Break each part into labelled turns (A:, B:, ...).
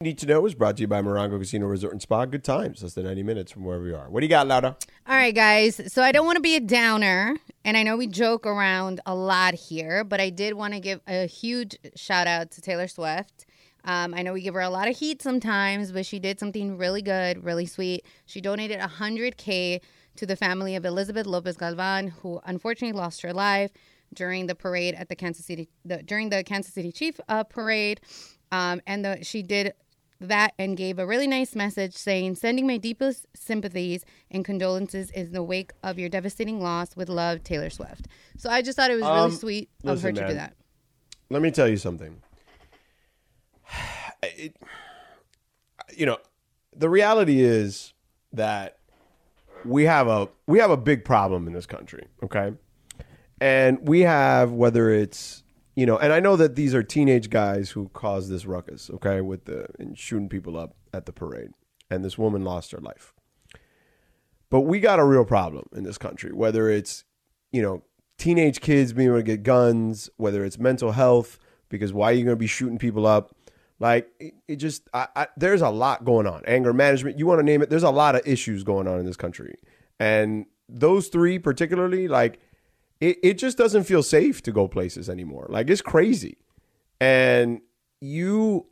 A: Need to know is brought to you by Morongo Casino Resort and Spa. Good times, less than 90 minutes from wherever you are. What do you got, Laura?
B: All right, guys. So I don't want to be a downer, and I know we joke around a lot here, but I did want to give a huge shout out to Taylor Swift. Um, I know we give her a lot of heat sometimes, but she did something really good, really sweet. She donated 100K to the family of Elizabeth Lopez Galvan, who unfortunately lost her life during the parade at the Kansas City, the, during the Kansas City Chief uh, parade. Um, and the, she did that and gave a really nice message saying, Sending my deepest sympathies and condolences in the wake of your devastating loss. With love, Taylor Swift. So I just thought it was really
A: Um,
B: sweet of her
A: listen,
B: to do
A: man.
B: that.
A: Let me tell you something. It, you know, the reality is that we have a we have a big problem in this country, okay? And we have whether it's you know, and I know that these are teenage guys who caused this ruckus, okay, with the and shooting people up at the parade, and this woman lost her life. But we got a real problem in this country, whether it's you know teenage kids being able to get guns, whether it's mental health, because why are you going to be shooting people up? Like it, it just, I, I, there's a lot going on. Anger management, you want to name it. There's a lot of issues going on in this country, and those three particularly, like it, it just doesn't feel safe to go places anymore. Like it's crazy, and you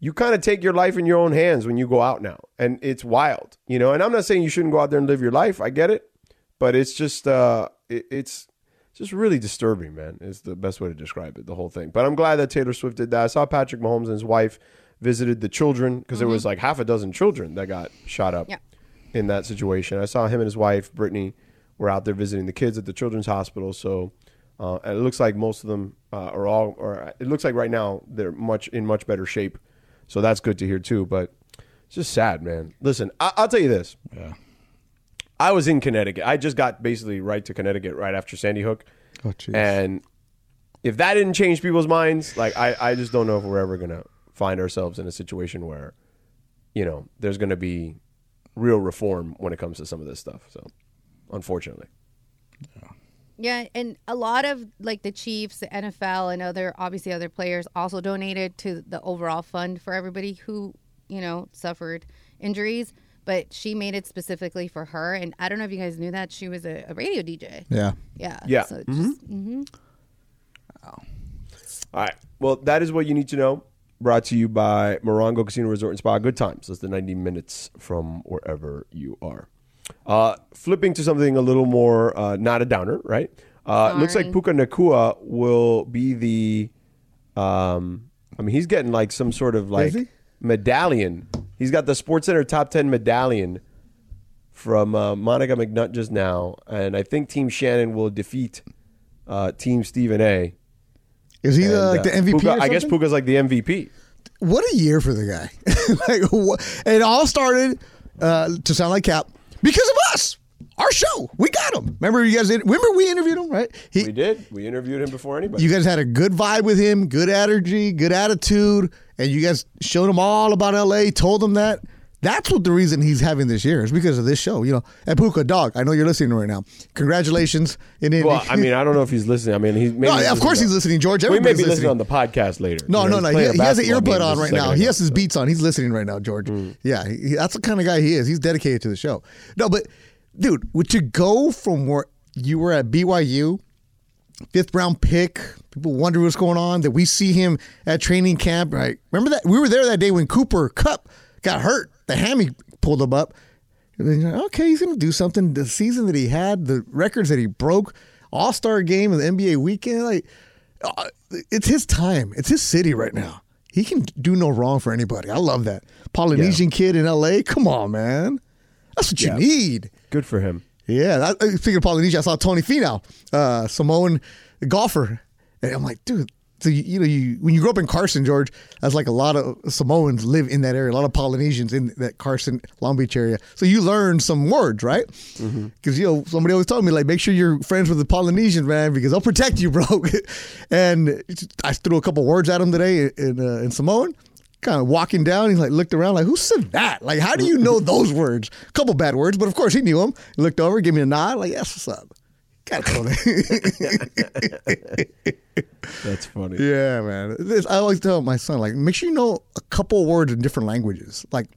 A: you kind of take your life in your own hands when you go out now. And it's wild you know? And i'm not saying you shouldn't go out there and live your life. I get it. But it's just uh it, it's just really disturbing man is the best way to describe it the whole thing. But i'm glad that taylor swift did that. I saw patrick mahomes and his wife visited the children because there was like half a dozen children that got shot up
B: Yeah.
A: in that situation. I saw him and his wife brittany were out there visiting the kids at the children's hospital so uh, and it looks like most of them uh, are all or it looks like right now they're much in much better shape so that's good to hear too. But it's just sad, man. Listen, I- I'll tell you this.
C: Yeah.
A: I was in Connecticut. I just got basically right to Connecticut right after Sandy Hook.
C: Oh, jeez.
A: And if that didn't change people's minds, like I, I just don't know if we're ever gonna find ourselves in a situation where, you know, there's gonna be real reform when it comes to some of this stuff. So, unfortunately,
B: Yeah, and a lot of like the Chiefs, the NFL, and other obviously other players also donated to the overall fund for everybody who you know suffered injuries. But she made it specifically for her, and I don't know if you guys knew that she was a, a radio DJ.
C: Yeah.
B: Yeah,
A: Yeah.
B: So it's just, mhm.
A: all right. Well, that is what you need to know. Brought to you by Morongo Casino Resort and Spa. Good times. Less than 90 minutes from wherever you are. Uh, flipping to something a little more uh, not a downer, right? Uh, looks like Puka Nacua will be the. Um, I mean, he's getting like some sort of like
C: he?
A: medallion. He's got the Sports Center top 10 medallion from uh, Monica McNutt just now, and I think Team Shannon will defeat uh, Team Stephen A.
C: Is he
A: And,
C: the, like the
A: uh,
C: MVP?
A: Puka-
C: or
A: I guess? Puka's like the MVP.
C: what a year for the guy. like, what, it all started uh, to sound like Cap because of us. Our show, we got him. Remember you guys? Remember we interviewed him, right? He,
A: We did. We interviewed him before anybody.
C: you guys had a good vibe with him, good energy, good attitude, and you guys showed him all about LA, told him that. That's what the reason he's having this year is because of this show, you know. And Puka Dog, I know you're listening right now. Congratulations in Indy.
A: well, I mean, I don't know if he's listening. I mean, he's maybe
C: no, of course he's listening, George.
A: We may
C: Everybody's
A: be listening
C: listening.
A: on the podcast later.
C: No,
A: You know,
C: no, no. He, he has an earbud on right now. He has his beats on. He's listening right now, George. Mm. Yeah, he, that's the kind of guy he is. He's dedicated to the show. No, but dude, would you go from where you were at BYU, fifth round pick, people wonder what's going on. That we see him at training camp. Right? Remember that we were there that day when Cooper Kupp got hurt. The hammy pulled him up. And then you're like, okay, he's going to do something. The season that he had, the records that he broke, All Star game of the NBA weekend, like uh, it's his time. It's his city right now. He can do no wrong for anybody. I love that Polynesian kid in L.A. Come on, man. That's what
A: Yeah.
C: you need.
A: Good for him.
C: Yeah. That, uh, speaking of Polynesia, I saw Tony Finau, uh, Samoan golfer, and I'm like, dude. So you, you know, you when you grow up in Carson, George, that's like a lot of Samoans live in that area. A lot of Polynesians in that Carson, Long Beach area. So you learn some words, right? Because you know somebody always told me like, make sure you're friends with the Polynesians, man, because they'll protect you, bro. and I threw a couple words at him today in uh, in Samoan. Kind of walking down, he like looked around, like, "Who said that? Like, how do you know those words? A couple bad words, but of course he knew them. He looked over, gave me a nod, like, "Yes, what's up?" Gotta throw that.
A: That's funny.
C: yeah, man. This, I always tell my son, like, make sure you know a couple words in different languages. Like,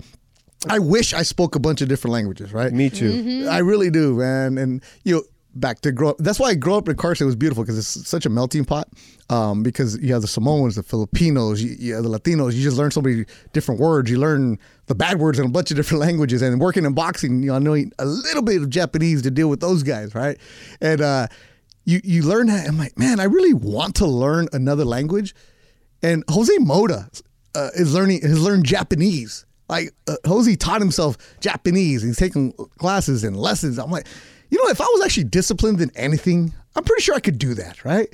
C: I wish I spoke a bunch of different languages, right?
A: Me too.
B: Mm-hmm.
C: I really do, man. And you know, back to grow up. That's why I grew up in Carson. It was beautiful because it's such a melting pot. Um, because you have the Samoans, the Filipinos, you, you the Latinos. You just learn so many different words. You learn the bad words in a bunch of different languages. And working in boxing, you know, knowing a little bit of Japanese to deal with those guys, right? And uh, you you learn that. I'm like, man, I really want to learn another language. And Jose Moda uh, is learning has learned Japanese. Like uh, Jose taught himself Japanese. He's taking classes and lessons. I'm like, you know, if I was actually disciplined in anything, I'm pretty sure I could do that, right?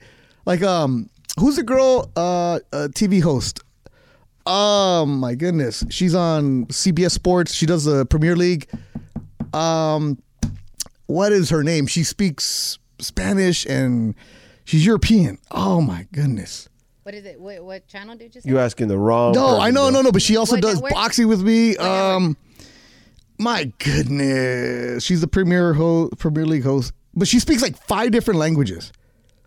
C: Like, um, who's the girl, uh, uh TV host? Oh my goodness, she's on CBS Sports. She does the Premier League. Um, what is her name? She speaks Spanish and she's European. Oh my goodness.
B: What is it? What, what channel did you say?
A: You asking the wrong.
C: No, I know, no, no, but she also
B: What
C: does
B: network?
C: boxing with me.
B: network?
C: Um, my goodness, she's the premier ho- Premier League host, but she speaks like five different languages,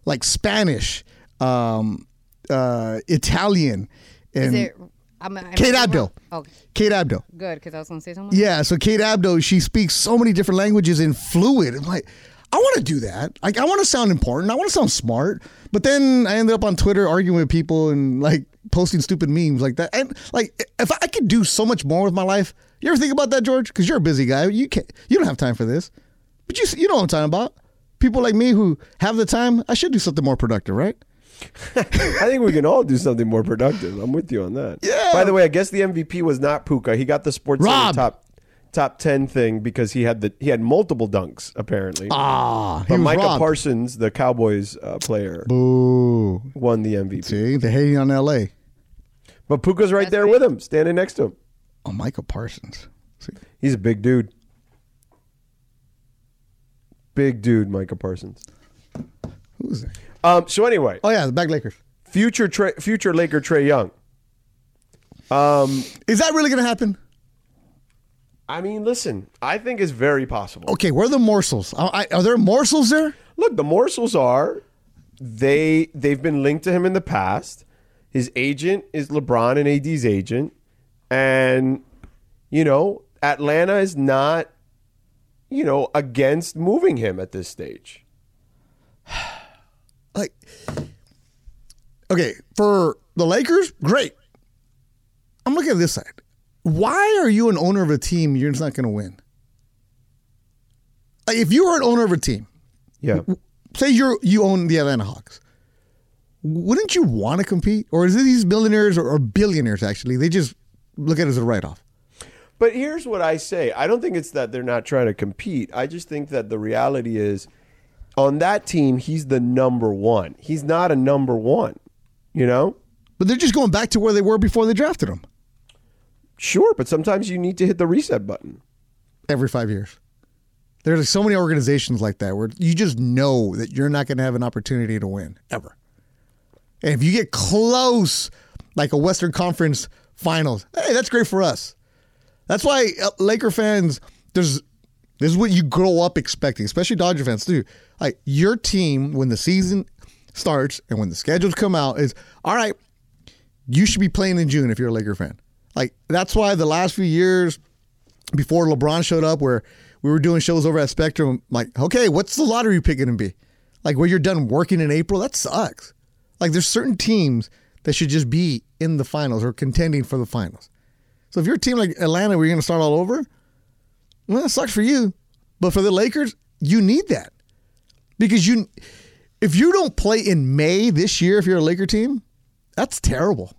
C: like Spanish, um, uh, Italian,
B: Is
C: and
B: it? I'm, I'm
C: Kate Abdo.
B: Okay,
C: Kate Abdo.
B: good because I was gonna say something.
C: Yeah, so Kate Abdo, she speaks so many different languages in fluid. I'm like, I want to do that. Like, I want to sound important. I want to sound smart. But then I ended up on Twitter arguing with people and like posting stupid memes like that. And like, if I could do so much more with my life, you ever think about that, George? Because you're a busy guy. You can't. You don't have time for this. But you, you know what I'm talking about. People like me who have the time, I should do something more productive, right?
A: I think we can all do something more productive. I'm with you on that.
C: Yeah.
A: By the way, I guess the MVP was not Puka. He got the sports Center
C: Rob.
A: top top ten thing because he had the he had multiple dunks apparently.
C: Ah, he
A: but
C: was
A: Micah
C: robbed.
A: Parsons, the Cowboys uh, player,
C: Boo.
A: won the MVP.
C: See, they're hating on L.A.
A: But Puka's right
B: That's
A: there
B: right.
A: with him, standing next to him.
C: Oh, Micah Parsons. See,
A: He's a big dude. Big dude, Michael Parsons.
C: who is that?
A: Um, so anyway,
C: Oh yeah, the back Lakers.
A: future Trae, future Laker Trae Young. Um,
C: Is that really going to happen?
A: I mean, listen, I think it's very possible.
C: Okay, where are the morsels? I- are there morsels there?
A: Look, the morsels are they they've been linked to him in the past. His agent is LeBron and AD's agent, and you know Atlanta is not you know against moving him at this stage.
C: Like, okay, for the Lakers, great. I'm looking at this side. Why are you an owner of a team you're just not going to win? Like, if you were an owner of a team,
A: Yeah,
C: say you're you own the Atlanta Hawks, wouldn't you want to compete? Or is it these millionaires or, or billionaires actually? They just look at it as a write off.
A: but here's what I say: I don't think it's that they're not trying to compete. I just think that the reality is, on that team, he's the number one. He's not a number one. You know.
C: But they're just going back to where they were before they drafted him
A: Sure, but sometimes you need to hit the reset button.
C: every five years. There's like so many organizations like that where you just know that you're not going to have an opportunity to win ever. And if you get close, like a Western Conference Finals, hey, that's great for us. That's why uh, Laker fans, there's this is what you grow up expecting, especially Dodger fans too. Like your team, when the season starts and when the schedules come out, is all right. You should be playing in June if you're a Laker fan. Like that's why the last few years before LeBron showed up, where we were doing shows over at Spectrum, like, okay, what's the lottery pick going to be? Like, where you're done working in April, that sucks. Like, there's certain teams that should just be in the finals or contending for the finals. So if you're a team like Atlanta, where you're going to start all over, well, that sucks for you. But for the Lakers, you need that because you, if you don't play in May this year, if you're a Laker team, that's terrible.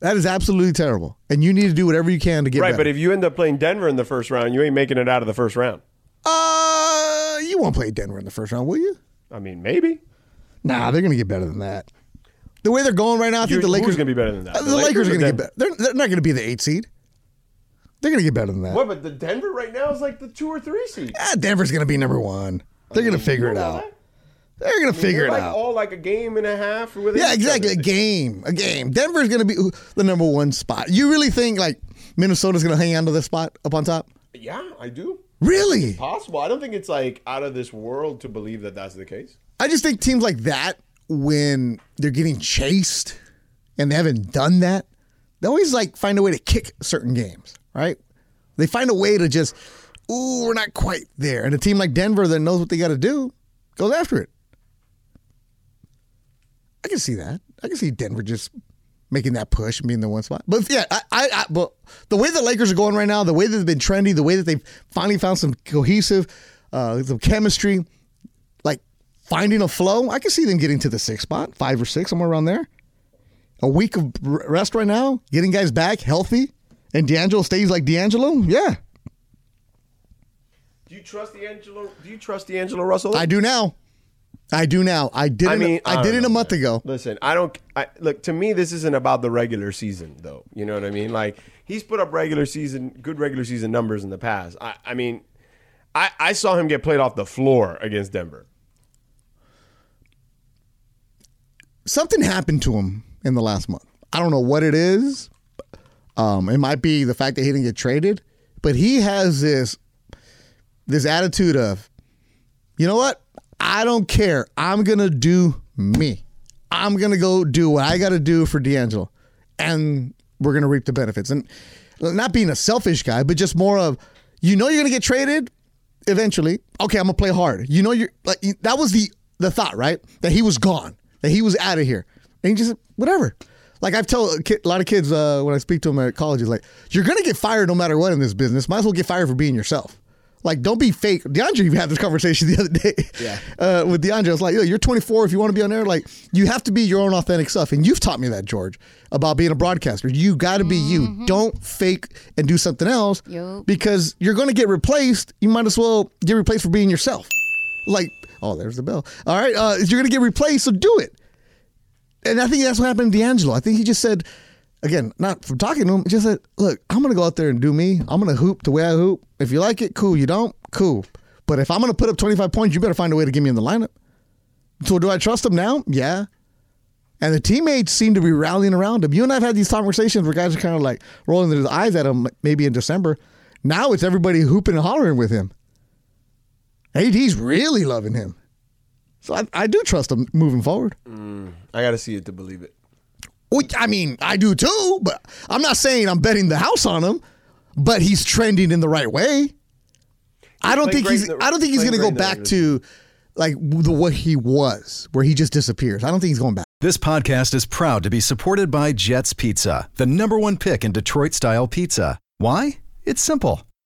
C: That is absolutely terrible, and you need to do whatever you can to get
A: Right,
C: better.
A: but if you end up playing Denver in the first round, you ain't making it out of the first round.
C: Uh, you won't play Denver in the first round, will you?
A: I mean, maybe.
C: Nah, they're going to get better than that. The way they're going right now, I think
A: You-
C: the Lakers
A: are gonna be better than that?
C: Uh, The,
A: The
C: Lakers,
A: Lakers
C: are going to get better. They're, they're not going to be the eight seed. They're going to get better than that.
A: What? But the Denver right now is like the two or three seed.
C: Ah, Denver's going to be number one. They're going to figure it out.
A: that?
C: They're going to figure it
A: like
C: out.
A: all like a game and a half.
C: Yeah, exactly. A game, a game. Denver's going to be the number one spot. You really think like Minnesota's going to hang on to this spot up on top?
A: Yeah, I do.
C: Really?
A: Possible. I don't think it's like out of this world to believe that that's the case.
C: I just think teams like that, when they're getting chased and they haven't done that, they always like find a way to kick certain games, right? They find a way to just, ooh, we're not quite there. And a team like Denver that knows what they got to do goes after it. I can see that. I can see Denver just making that push and being the one spot. But yeah, I, I, I but the way the Lakers are going right now, the way that they've been trendy, the way that they've finally found some cohesive, uh, some chemistry, finding a flow, I can see them getting to the sixth spot, five or six, somewhere around there. A week of rest right now, getting guys back healthy, and D'Angelo stays like D'Angelo. Yeah,
A: Do you trust D'Angelo? Do you trust D'Angelo Russell?
C: I do now. I do now. I did.
A: I
C: it,
A: mean,
C: I,
A: I
C: did
A: don't
C: it a month
A: man.
C: ago.
A: Listen, I don't. I, look to me, this isn't about the regular season, though. You know what I mean? Like he's put up regular season, good regular season numbers in the past. I, I mean, I, I saw him get played off the floor against Denver.
C: Something happened to him in the last month. I don't know what it is. Um, it might be the fact that he didn't get traded, but he has this this attitude of, you know what? I don't care. I'm gonna do me. I'm gonna go do what I got to do for D'Angelo, and we're gonna reap the benefits. And not being a selfish guy, but just more of, you know, you're gonna get traded eventually. Okay, I'm gonna play hard. You know, you're like that was the the thought, right? That he was gone, that he was out of here, and he just whatever. Like I've told a, kid, a lot of kids uh, when I speak to them at colleges, like you're gonna get fired no matter what in this business. Might as well get fired for being yourself. Like don't be fake. DeAndre even had this conversation the other day.
A: Yeah.
C: Uh, with DeAndre, I was like, Yo, you're 24. If you want to be on there, like you have to be your own authentic self. And you've taught me that, George, about being a broadcaster. You got to be you. Don't fake and do something else
B: Yup.
C: because you're going to get replaced. You might as well get replaced for being yourself. Like, oh, there's the bell. All right, uh, you're going to get replaced, so do it. And I think that's what happened to D'Angelo. I think he just said, again, not from talking to him, just said, look, I'm going to go out there and do me. I'm going to hoop the way I hoop. If you like it, cool. You don't, cool. But if I'm going to put up 25 points, you better find a way to get me in the lineup. So do I trust him now? Yeah. And the teammates seem to be rallying around him. You and I have had these conversations where guys are kind of like rolling their eyes at him like maybe in December. Now it's everybody hooping and hollering with him. AD's really loving him. So I, I do trust him moving forward.
A: Mm, I got to see it to believe it.
C: Well, I mean, I do too, but I'm not saying I'm betting the house on him, but he's trending in the right way. I don't
A: played
C: think
A: great
C: he's
A: in the-
C: I don't think he's going to go
A: great in the
C: back to like the what he was, where he just disappears. I don't think he's going back.
D: This podcast is proud to be supported by Jets Pizza, the number one pick in Detroit style pizza. Why? It's simple.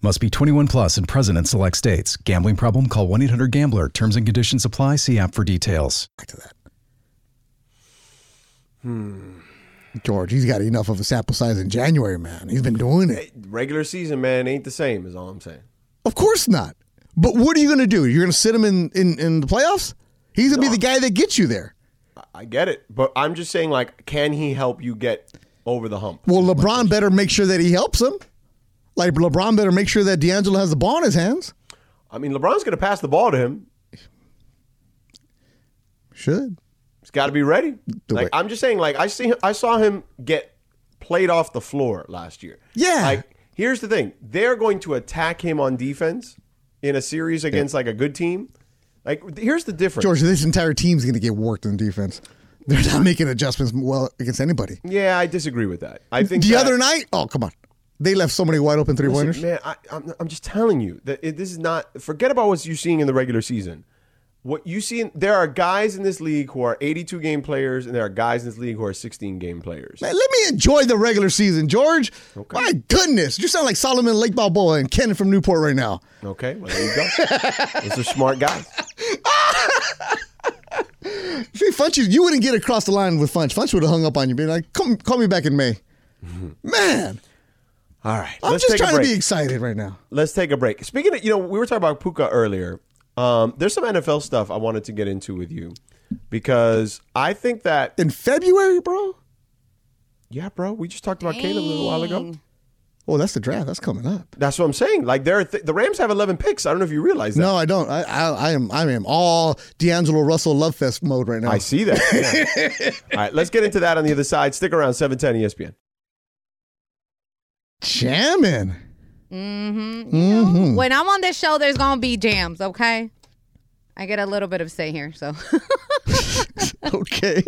D: Must be 21 plus and present in select states. Gambling problem? Call 1 800 Gambler. Terms and conditions apply. See app for details.
C: Back to that. Hmm. George, he's got enough of a sample size in January, man. He's been doing it.
A: Regular season, man, ain't the same. Is all I'm saying.
C: Of course not. But what are you going to do? You're going to sit him in, in, in the playoffs? He's going to be the guy that gets you there.
A: I get it, but I'm just saying, like, can he help you get over the hump?
C: Well, LeBron better make sure that he helps him. Like, LeBron better make sure that D'Angelo has the ball in his hands.
A: I mean, LeBron's going to pass the ball to him.
C: Should.
A: He's got to be ready.
C: The
A: like
C: way-
A: I'm just saying, like I see, I saw him get played off the floor last year.
C: Yeah.
A: Like here's the thing: they're going to attack him on defense in a series against like a good team. Like here's the difference.
C: George, this entire team's going to get worked in defense. They're not making adjustments well against anybody.
A: Yeah, I disagree with that. I think
C: The
A: that-
C: other night, oh, come on. They left so many wide open three
A: Listen,
C: pointers.
A: man, I, I'm, I'm just telling you that it, this is not. Forget about what you're seeing in the regular season. what you see, in, there are guys in this league who are 82 game players, and there are guys in this league who are 16 game players.
C: Man, let me enjoy the regular season, George.
A: Okay.
C: My goodness, you sound like Solomon Lake Balboa and Ken from Newport right now.
A: Okay, well there you go. Those are smart guys.
C: See, Funch, you wouldn't get across the line with Funch. Funch would have hung up on you, being like, "Come, call me back in May." Man,
A: All right,
C: I'm
A: let's
C: just
A: take a
C: trying to be excited right now.
A: let's take a break. Speaking of, you know, we were talking about Puka earlier. Um, there's some NFL stuff I wanted to get into with you because I think that
C: In February, bro.
A: yeah, bro, we just talked about Caleb a little while ago.
C: Oh, that's the draft. That's coming up.
A: That's what I'm saying. Like there, are th- the Rams have 11 picks. I don't know if you realize that.
C: No, I don't. I, I, I am, I am all D'Angelo Russell love fest mode right now.
A: I see that. Yeah. All right, let's get into that on the other side. Stick around. 710 ESPN.
C: Jamming.
B: Mm-hmm. When I'm on this show, there's gonna be jams. Okay. I get a little bit of say here, so
C: okay.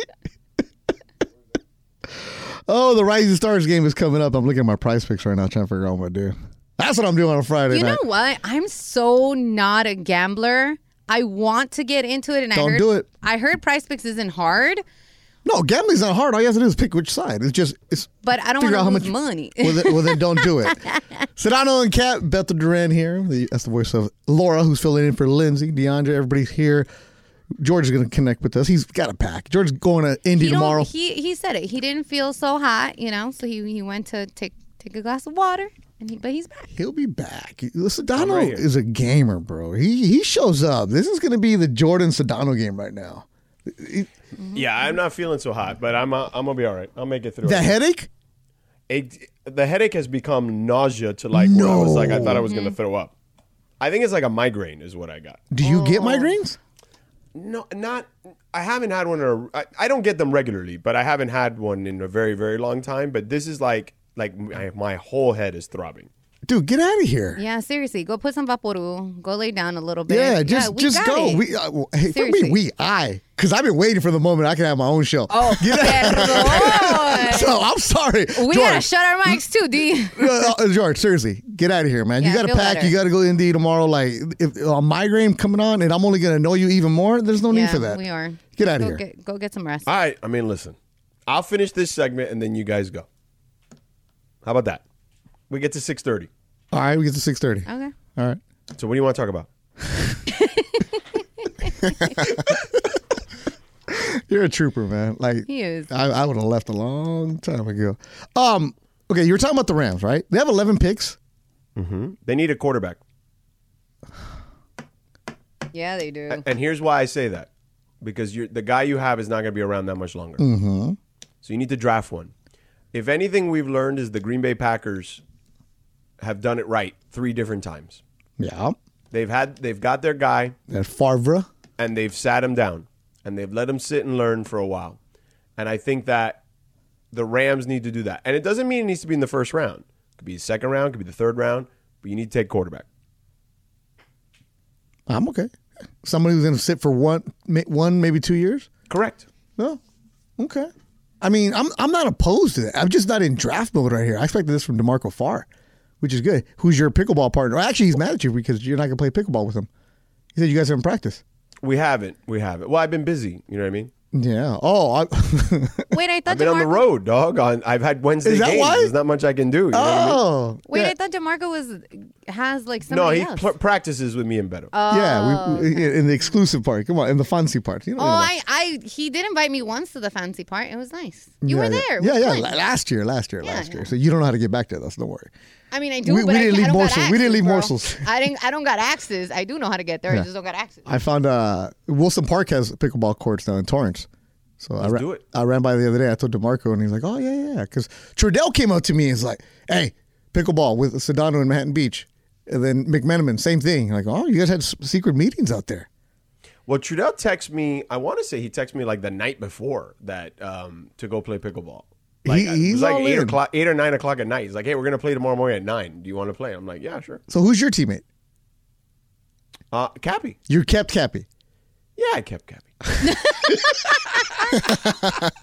C: oh, the Rising Stars game is coming up. I'm looking at my PrizePicks right now, trying to figure out what to do. That's what I'm doing on a Friday
B: you
C: night.
B: know what? I'm so not a gambler. I want to get into it, and I
C: Don't
B: heard
C: do it.
B: I heard PrizePicks isn't hard,
C: No, gambling's not hard. All you have to do is pick which side. It's just it's
B: but I don't
C: figure
B: want to
C: how
B: lose
C: much
B: money.
C: well, then, well, then don't do it. Sedano and Kap, Beto Duran here. The, that's the voice of Laura, who's filling in for Lindsay, DeAndre. Everybody's here. George is going to connect with us. He's got a pack. George's going to Indy
B: He
C: tomorrow.
B: He he said it. He didn't feel so hot, you know. So he he went to take take a glass of water, and he but he's back.
C: He'll be back. Sedano
A: right here.
C: is a gamer, bro. He he shows up. This is going to be the Jordan Sedano game right now.
A: Yeah, I'm not feeling so hot, but I'm uh, I'm gonna be all right. I'll make it through.
C: The headache?
A: it, the headache has become nausea to like where I was like I thought I was
B: Mm-hmm.
A: gonna throw up. I think it's like a migraine is what I got.
C: Do you
B: Oh.
C: get migraines?
A: No, not. I haven't had one. In I don't get them regularly, but I haven't had one in a very very long time. But this is like like my, my whole head is throbbing.
C: Dude, get out of here.
B: Yeah, seriously, go put some vaporu. Go lay down a little bit.
C: Yeah, just
B: we
C: just
B: got
C: go.
B: it.
C: We uh, well, hey, for me,
B: Seriously.
C: we I because I've been waiting for the moment I can have my own show.
B: oh, perdón.
C: So I'm sorry,
B: we
C: George.
B: gotta shut our mics too, D.
C: Uh, uh, George, seriously, get out of here, man.
B: Yeah,
C: you got to
B: feel
C: pack.
B: better.
C: You got to go Indy tomorrow. Like, if a migraine coming on, and I'm only gonna know you even more. There's no need for that.
B: we are.
C: Get out of
B: go
C: here.
B: Get, go get some rest.
A: All right. I mean, listen. I'll finish this segment and then you guys go. How about that? We get to six thirty.
C: All right, we get to six thirty.
B: Okay.
C: All right.
A: So what do you want to talk about?
C: You're a trooper, man. Like
B: He is.
C: I, I would have left a long time ago. Um. Okay, you were talking about the Rams, right? They have 11 picks.
A: They need a quarterback.
B: Yeah, they do.
A: And here's why I say that. Because you're, the guy you have is not going to be around that much longer.
C: Mm-hmm.
A: So you need to draft one. If anything we've learned is the Green Bay Packers have done it right three different times.
C: Yeah.
A: They've had they've got their guy
C: That Favre.
A: and they've sat him down and they've let him sit and learn for a while. And I think that the Rams need to do that. And it doesn't mean it needs to be in the first round. It could be the second round, it could be the third round, but you need to take quarterback.
C: I'm okay. Somebody who's going to sit for one, one maybe two years.
A: Correct.
C: No. Okay. I mean, I'm I'm not opposed to that. I'm just not in draft mode right here. I expected this from Demarco Farr, which is good. Who's your pickleball partner? Actually, he's mad at you because you're not going to play pickleball with him. He said you guys haven't practiced.
A: We haven't. We haven't. Well, I've been busy. You know what I mean?
C: Yeah. Oh. I,
B: Wait, I thought
A: I've been on the road, dog. On I've had Wednesday
C: Is that
A: games.
C: why?
A: There's not much I can do. You know what I mean?
C: oh.
B: Wait,
C: yeah.
B: I thought Demarco was has like
A: No,
B: somebody
A: he
B: else.
A: pl- practices with me and Beto.
C: Yeah, we, we, in the exclusive part. Come on, in the fancy part. You know,
B: oh,
C: you know.
B: I, I, he did invite me once to the fancy part. It was nice. You
C: Yeah,
B: were
C: yeah.
B: there. It
C: Yeah,
B: was
C: yeah.
B: fun.
C: la- Last year, last year,
B: Yeah,
C: last year.
B: yeah.
C: So you don't know how to get back to us. Don't worry.
B: I mean, I do,
C: We-
B: but
C: we
B: I,
C: didn't
B: I
C: leave
B: don't got
C: morsels. We didn't
B: access,
C: leave
B: bro.
C: morsels.
B: I didn't. I don't got access. I do know how to get there. I just don't got access.
C: I found uh, Wilson Park has pickleball courts down in Torrance. So I,
A: Let's
C: ra-
A: do it.
C: I ran by the other day. I told Demarco, and he's like, "Oh yeah, yeah." Because Trudell came up to me and was like, "Hey, pickleball with Sedano in Manhattan Beach," and then McMenamin, same thing. Like, "Oh, you guys had secret meetings out there."
A: Well, Trudell texted me. I want to say he texted me like the night before that um, to go play pickleball. Like,
C: He-
A: it
C: he's
A: was like eight
C: in.
A: o'clock, eight or nine o'clock at night. He's like, "Hey, we're gonna play tomorrow morning at nine. Do you want to play?" I'm like, "Yeah, sure."
C: So who's your teammate?
A: Uh, Cappy.
C: You kept Cappy.
A: Yeah, I kept Cappy.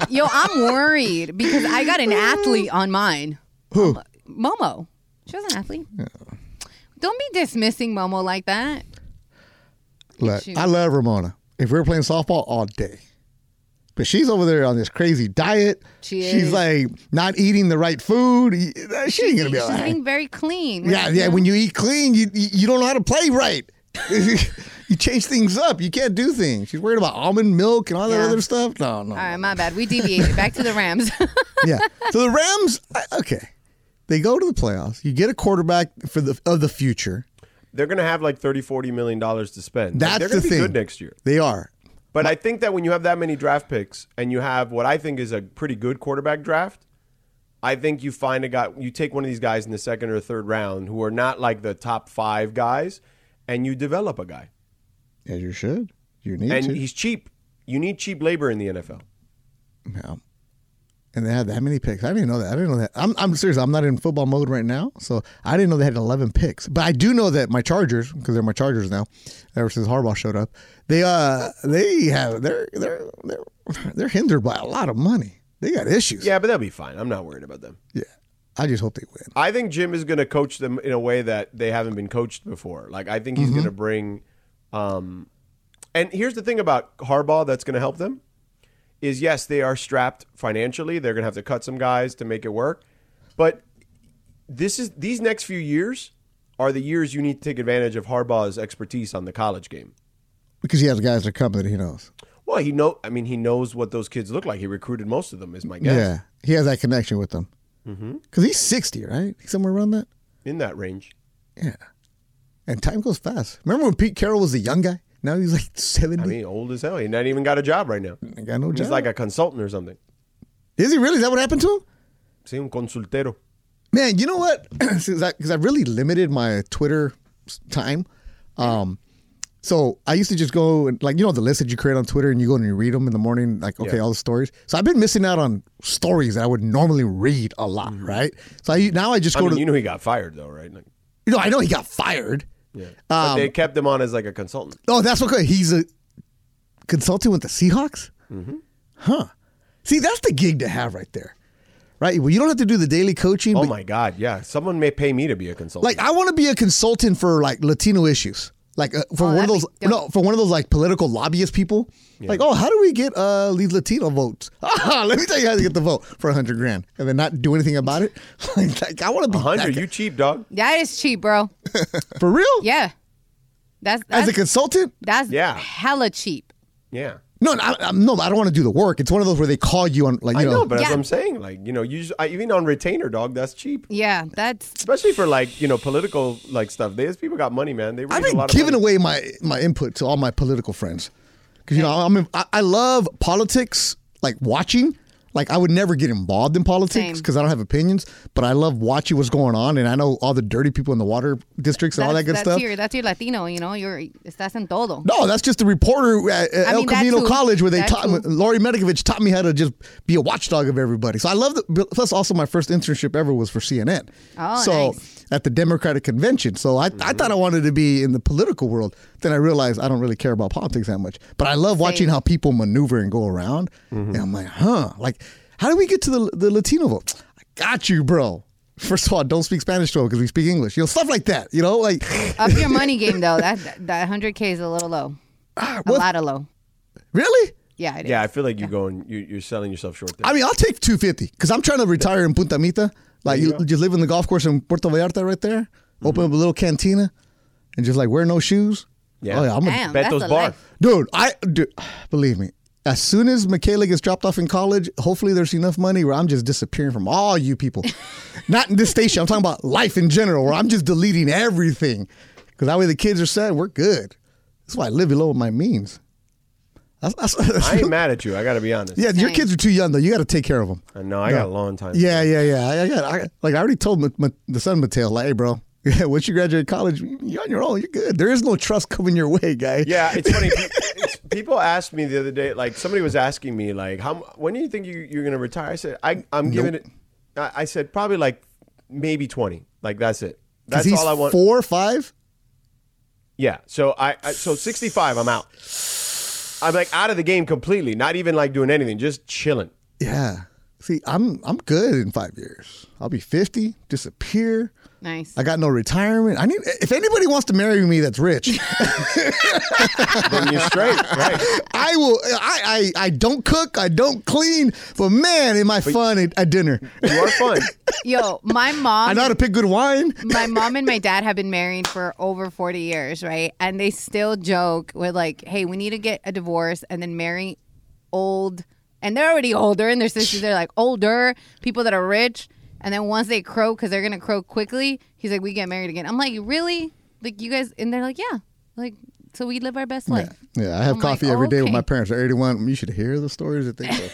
B: Yo, I'm worried because I got an athlete on mine.
C: Who?
B: Um, Momo. She was an athlete. Don't be dismissing Momo like that.
C: Look,
B: Shoot.
C: I love Ramona. If we were playing softball all day. But she's over there on this crazy diet.
B: She is.
C: She's like not eating the right food. She ain't gonna be
B: She's
C: all right.
B: being very clean.
C: Yeah, yeah. When you eat clean, you you don't know how to play right. you change things up. You can't do things. She's worried about almond milk and all that
B: Yeah.
C: other stuff. No, no.
B: All right, my bad. We deviated. Back to the Rams.
C: yeah. So the Rams, I- okay, they go to the playoffs. You get a quarterback for the of the future.
A: They're going to have like 30, 40 million dollars to spend. That's Like,
C: That's
A: they're going
C: the
A: to be
C: thing.
A: good next year.
C: They are.
A: But I think that when you have that many draft picks and you have what I think is a pretty good quarterback draft, I think you find a guy, you take one of these guys in the second or third round who are not like the top five guys, and you develop a guy.
C: As you should. You need
A: And
C: to.
A: he's cheap. You need cheap labor in the NFL.
C: Yeah. And they had that many picks. I didn't know that. I didn't know that. I'm, I'm serious. I'm not in football mode right now, so I didn't know they had 11 picks. But I do know that my Chargers, because they're my Chargers now, ever since Harbaugh showed up, they uh they have they're they're they're they're hindered by a lot of money. They got issues.
A: Yeah, but they'll be fine. I'm not worried about them.
C: Yeah. I just hope they win.
A: I think Jim is going to coach them in a way that they haven't been coached before. Like I think he's going to bring. Um, and here's the thing about Harbaugh that's going to help them is yes they are strapped financially. They're going to have to cut some guys to make it work, but this is these next few years are the years you need to take advantage of Harbaugh's expertise on the college game.
C: Because he has guys that coming that he knows.
A: Well, he know. I mean, he knows what those kids look like. He recruited most of them. Is my guess.
C: Yeah. He has that connection with them. Because he's 60, right? He's somewhere around that?
A: in that range.
C: Yeah. And time goes fast. Remember when Pete Carroll was a young guy? Now he's like 70.
A: I mean, old as hell. He not even got a job right now.
C: I got no
A: He's
C: job.
A: like a consultant or something.
C: Is he really? Is that what happened to him?
A: Sí, un consultero.
C: Man, you know what? Because I, I really limited my Twitter time. Um, so I used to just go and like you know the list that you create on Twitter and you go and you read them in the morning, like okay,
A: Yeah.
C: all the stories. So I've been missing out on stories that I would normally read a lot, right? So I now I just
A: Mm-hmm. I
C: go
A: mean,
C: to
A: you know he got fired though, right? Like,
C: you know I know he got fired.
A: Yeah. but
C: Um,
A: they kept him on as like a consultant.
C: Oh, that's okay. He's a consultant with the Seahawks.
A: Mm-hmm.
C: Huh. See, that's the gig to have right there, right? Well, you don't have to do the daily coaching.
A: Oh my God, yeah. Someone may pay me to be a consultant.
C: Like I want to be a consultant for like Latino issues. Like uh, for
B: Oh,
C: one of those no for one of those like political lobbyist people. Like, oh, how do we get uh these Latino votes? Ah, let me tell you how to get the vote for a hundred grand, and then not do anything about it. like, like, I want to be
A: hundred, you cheap dog.
B: that is cheap, bro.
C: for real.
B: Yeah. That's
C: As
B: that's,
C: a consultant,
B: that's
A: Yeah.
B: hella cheap.
A: Yeah,
C: no, no, I, I'm, no, I don't want to do the work. It's one of those where they call you on, like you
A: I
C: know,
A: know, but
B: Yeah.
A: as I'm saying, like you know, you just, I, even on retainer, dog, that's cheap.
B: Yeah, that's
A: Especially for like you know political like stuff. These people got money, man. They raise
C: I've
A: a
C: been
A: lot
C: giving
A: of
C: away my my input to all my political friends because you know I'm I, I love politics, like watching. Like I would never get involved in politics because I don't have opinions, but I love watching what's going on, and I know all the dirty people in the water districts and all that good
B: that's
C: stuff.
B: Your, that's your Latino, you know. You're estás en todo.
C: No, that's just the reporter at,
B: I
C: El
B: mean,
C: Camino. College where they
B: That
C: taught
B: too.
C: Lori Medikovich taught me how to just be a watchdog of everybody. So I love the plus also my first internship ever was for CNN.
B: Oh,
C: so
B: nice.
C: At the Democratic convention. So I, I thought I wanted to be in the political world. Then I realized I don't really care about politics that much. But I love watching how people maneuver and go around. Mm-hmm. And I'm like, huh, like how do we get to the the Latino vote? I got you, bro. First of all, don't speak Spanish to him because we speak English. You know, stuff like that. You know, like
B: Up your money game though. That that hundred k is a little low. Ah,
C: a
B: lot of low.
C: really?
B: Yeah, it is.
A: Yeah, I feel like you're going. You, you're selling yourself short there.
C: I mean, I'll take 250 because I'm trying to retire in Punta Mita. Like, you, just live in the golf course in Puerto Vallarta right there, mm-hmm. open up a little cantina, and just like wear no shoes.
A: Yeah.
C: Oh, yeah. I'm a,
B: Damn, that's
A: Beto's
B: a
A: bar.
B: life.
C: dude, I, dude, believe me, as soon as Michaela gets dropped off in college, hopefully there's enough money where I'm just disappearing from all you people. Not in this station. I'm talking about life in general, where I'm just deleting everything. Because that way the kids are set, we're good. That's why I live below my means. That's, that's, that's,
A: I ain't mad at you. I got to be honest.
C: yeah, your kids are too young though. You got to take care of them.
A: I know. I got a long time.
C: Yeah, yeah, yeah. I, I got, I, like I already told Ma- Ma- the son Mateo, like, hey, bro, Yeah, once you graduate college, you're on your own. You're good. There is no trust coming your way, guy.
A: Yeah, it's funny. It's, people asked me the other day, like somebody was asking me, like, how when do you think you, you're going to retire? I said, I, I'm giving it. I, I said probably like maybe 20. Like that's it. That's
C: he's
A: all I want.
C: four or five.
A: Yeah. So I, I so 65. I'm out. I'm like out of the game completely. Not even like doing anything. Just chilling.
C: Yeah. See, I'm I'm good in five years. I'll be fifty, disappear.
B: Nice.
C: I got no retirement. I need if anybody wants to marry me that's rich,
A: then you're straight, right?
C: I will. I, I I don't cook. I don't clean. But man, am I fun at, at dinner?
A: You are fun.
B: Yo, my mom.
C: I know how to pick good wine.
B: my mom and my dad have been married for over 40 years, right? And they still joke with like, "Hey, we need to get a divorce and then marry old." And they're already older, and their sisters they're like older people that are rich. And then once they croak, because they're gonna croak quickly, he's like, "We get married again." I'm like, "Really? Like you guys?" And they're like, "Yeah." Like so, we live our best life.
C: Yeah, I have
B: I'm
C: coffee
B: like,
C: every day with my parents. They're 81. You should hear the stories that they tell.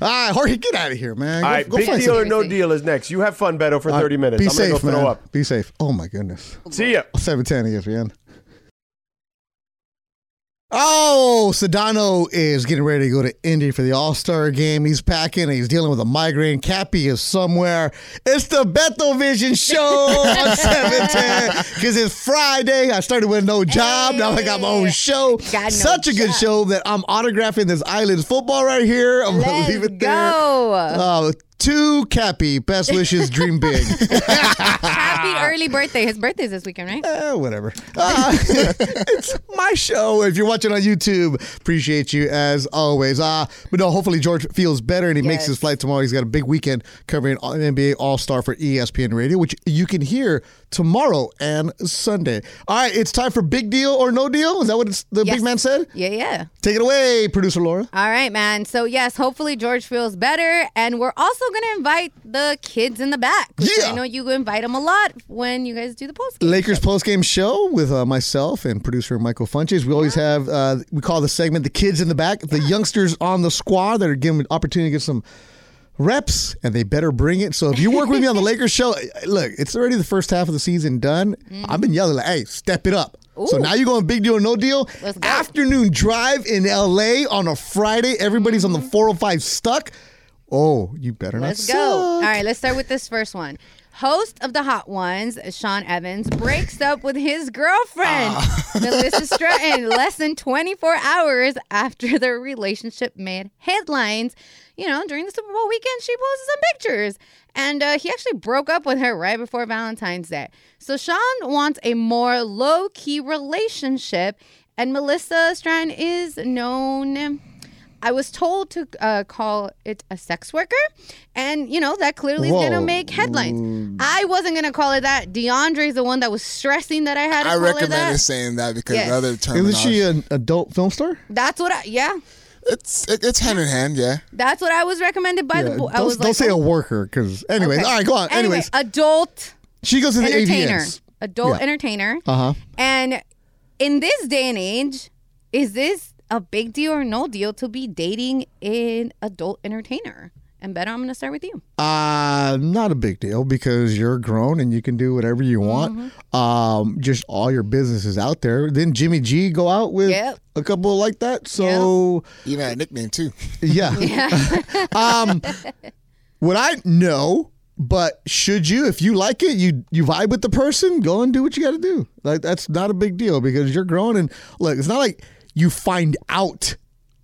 C: All right, Jorge, get out of here, man.
A: All
C: Go-
A: right,
C: go
A: big
C: find
A: deal or
C: something.
A: no deal is next. You have fun, Beto, for
C: All right,
A: 30 minutes.
C: Be
A: I'm
C: safe,
A: gonna go
C: man.
A: throw up.
C: Be safe. Oh my goodness.
A: See ya.
C: 710 ESPN. Oh, Sedano is getting ready to go to Indy for the All Star game. He's packing he's dealing with a migraine. Cappy is somewhere. It's the Beto Vision Show on 710 because it's Friday. I started with no job. Now I got my own show.
B: No
C: Such a good show that I'm autographing this Islands football right here. I'm going to leave it
B: go.
C: there. Oh, to Cappy. Best wishes. Dream big.
B: Happy early birthday. His birthday's this weekend, right?
C: Eh, whatever. Uh, it's my show. If you're watching on YouTube, appreciate you as always. Uh, but no, hopefully George feels better and he makes his flight tomorrow. He's got a big weekend covering all- NBA All Star for ESPN Radio, which you can hear tomorrow and Sunday. All right, it's time for Big Deal or No Deal. Is that what it's, the
B: Yes.
C: big man said?
B: Yeah, yeah.
C: Take it away, producer Laura.
B: All right, man. So yes, hopefully George feels better, and we're also gonna invite the kids in the back.
C: Yeah.
B: I know you invite them a lot when you guys do the post.
C: Lakers post game show with uh, myself and producer Michael Funches. We always have uh, we call the segment the kids in the back, the youngsters on the squad that are given an opportunity to get some reps, and they better bring it. So if you work with me on the Lakers show, look, it's already the first half of the season done. I've been yelling like, "Hey, step it up!" So now you're going big deal or no deal.
B: Let's go.
C: Afternoon drive in LA on a Friday. Everybody's on the mm-hmm. 405 stuck. Oh, you better
B: Let's
C: not.
B: go. All right, let's start with this first one. Host of the Hot Ones, Sean Evans, breaks up with his girlfriend,
C: Ah.
B: Melissa Stratton, less than 24 hours after their relationship made headlines. You know, during the Super Bowl weekend, she posted some pictures. And uh, he actually broke up with her right before Valentine's Day. So Sean wants a more low key relationship, and Melissa Stratton is known. I was told to uh, call it a sex worker, and you know that clearly is gonna make headlines. I wasn't gonna call it that. DeAndre's the one that was stressing that I had to
E: I
B: call it that.
E: saying that because
B: Yes.
E: the other
C: Isn't she an adult film star?
B: That's what I yeah.
E: it's it, it's hand in hand, yeah.
B: That's what I was recommended by the.
C: Yeah,
B: Bo-
C: don't
B: was
C: don't
B: like,
C: say a
B: oh,
C: worker because anyways.
B: okay.
C: All right, go on.
B: Anyway,
C: Anyways,
B: adult
C: she goes to the
B: entertainer,
C: AVNs.
B: adult
C: Yeah.
B: entertainer.
C: Uh huh.
B: And in this day and age, is this a big deal or no deal to be dating an adult entertainer? And better, I'm going to start with you.
C: Uh, not a big deal because you're grown and you can do whatever you want.
B: Mm-hmm.
C: Um, just all your business is out there. Then Jimmy G go out with
B: Yep.
C: a couple like that. So
E: Even had a nickname too.
C: yeah. yeah. um, would I know, but should you, if you like it, you you vibe with the person, go and do what you got to do. Like that's not a big deal because you're grown and look, it's not like you find out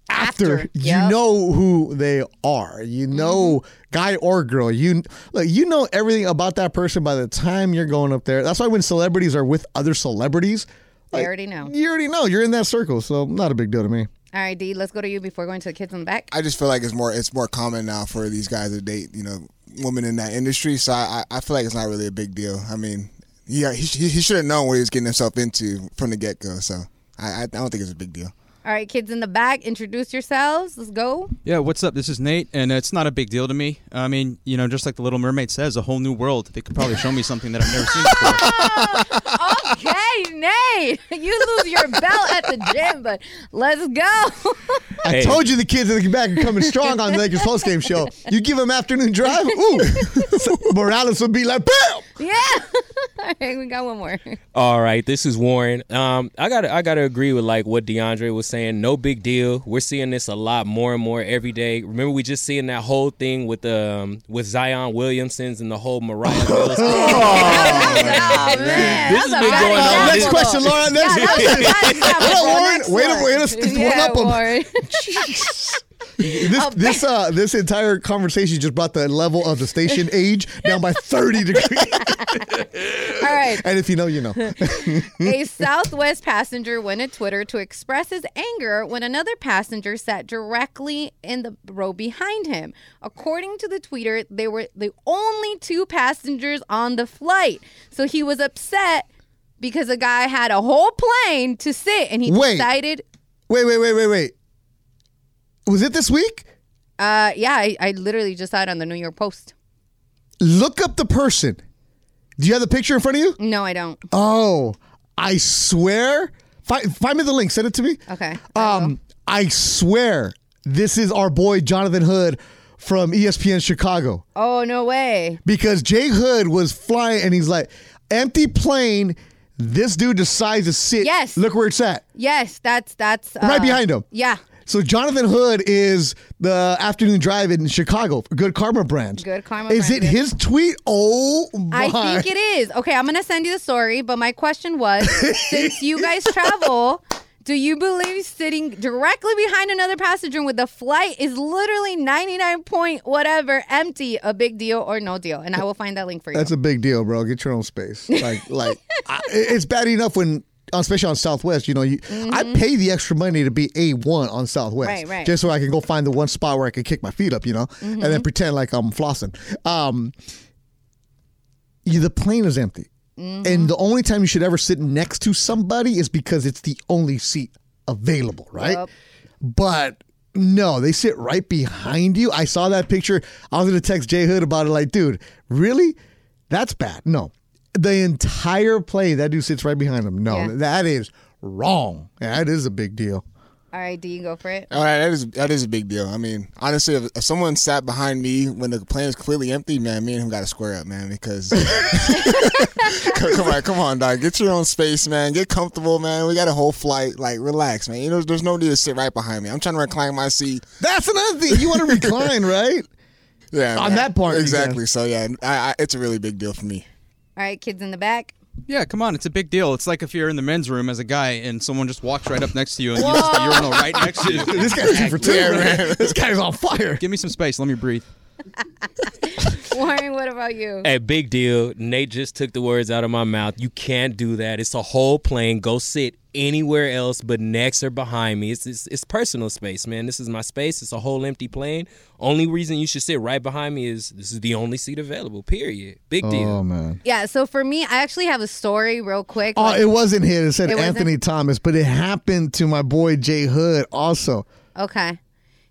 C: after,
B: After,
C: you
B: yep.
C: know who they are. You know, mm-hmm. guy or girl. You like you know everything about that person by the time you're going up there. That's why when celebrities are with other celebrities,
B: I already know.
C: you already know you're in that circle. So not a big deal to me.
B: All right, D, let's go to you before going to the kids in the back.
E: I just feel like it's more it's more common now for these guys to date, you know, women in that industry. So I I I feel like it's not really a big deal. I mean, yeah, he he, he should have known what he was getting himself into from the get go. So I I don't think it's a big deal.
B: All right, kids in the back, introduce yourselves. Let's go.
F: Yeah, what's up? This is Nate, and it's not a big deal to me. I mean, you know, just like the Little Mermaid says, a whole new world. They could probably show me something that I've never seen before.
B: Okay, Nate, you lose your belt at the gym, but let's go.
C: I
G: Hey.
C: told you the kids in the back are coming strong on the Lakers postgame show. You give them afternoon drive, ooh, Morales would be like, bam.
B: yeah. All right, we got one more.
G: All right, this is Warren. Um, I gotta I gotta agree with like what DeAndre was saying. No big deal. We're seeing this a lot more and more every day. Remember, we just seeing that whole thing with um with Zion Williamson's and the whole Moriah Mills
B: oh, man.
G: This
B: That's
G: has been going on.
C: Next question, Laura. Next
B: Yeah, that was a
C: question.
B: bad example,
C: Hold on,
B: bro.
C: Warren. Wait a-
B: one.
C: wait a- just one
B: yeah,
C: up 'em. This this uh this entire conversation just brought the level of the station age down by 30 degrees.
B: All right.
C: and if you know, you know.
B: a Southwest passenger went to Twitter to express his anger when another passenger sat directly in the row behind him. According to the tweeter, they were the only two passengers on the flight. So he was upset because a guy had a whole plane to sit and he
C: Wait.
B: decided
C: Wait, wait, wait, wait, wait. Was it this week?
B: uh yeah, I, I literally just saw it on the New York Post.
C: Look up the person. Do you have the picture in front of you?
B: No, I don't.
C: Oh, I swear. Find, find me the link. Send it to me.
B: Okay.
C: Um, I swear this is our boy Jonathan Hood from ESPN Chicago
B: Oh no way.
C: because Jay Hood was flying and he's like, empty plane. This dude decides to sit.
B: Yes.
C: Look where it's at.
B: Yes, that's that's uh,
C: Right behind him.
B: Yeah.
C: So Jonathan Hood is the afternoon drive in Chicago. Good Karma Brands.
B: Good Karma
C: Is
B: Brands,
C: it his tweet? Oh my!
B: I think it is. Okay, I'm gonna send you the story, but my question was since you guys travel, do you believe sitting directly behind another passenger with the flight is literally 99 point whatever empty a big deal or no deal? And I will find that link for you.
C: That's a big deal, bro. Get your own space. Like, like I, it's bad enough when, especially on Southwest. You know, you I pay the extra money to be a one on Southwest,
B: Mm-hmm. Right, right.
C: just so I can go find the one spot where I can kick my feet up, you know, and
B: Mm-hmm.
C: then pretend like I'm flossing. Um, you, the plane is empty,
B: Mm-hmm.
C: and the only time you should ever sit next to somebody is because it's the only seat available, right?
B: Yup.
C: But no, they sit right behind you. I saw that picture. I was gonna text Jay Hood about it. Like, dude, really? That's bad. No, the entire plane that dude sits right behind him. No,
B: Yeah.
C: that is wrong. That is a big deal.
B: All right, do you go for it?
E: All right, that is that is a big deal. I mean, honestly, if, if someone sat behind me when the plane is completely empty, man, me and him got to square up, man. Because come on, come on, dog, get your own space, man. Get comfortable, man. We got a whole flight. Like, relax, man. You know, there's no need to sit right behind me. I'm trying to recline my seat.
C: That's another thing. You want to recline, right?
E: Yeah,
C: On
E: man.
C: that part,
E: exactly. So yeah, I, I, it's a really big deal for me.
B: All right, kids in the back.
F: Yeah, come on, it's a big deal. It's like if you're in the men's room as a guy and someone just walks right up next to you and uses the urinal right next to you.
C: This guy's two for two. man. This guy's on fire.
F: Give me some space. Let me breathe.
B: Warren, what about you?
G: A big deal. Nate just took the words out of my mouth. You can't do that. It's a whole plane. Go sit anywhere else but next or behind me. It's, it's it's personal space, man. This is my space. It's a whole empty plane. Only reason you should sit right behind me is this is the only seat available. Period. Big deal.
C: Oh man.
B: Yeah, so for me, I actually have a story real quick.
C: Oh,
B: Like-
C: it wasn't his. It said
B: It wasn't?
C: Anthony Thomas, but it happened to my boy Jay Hood also.
B: Okay.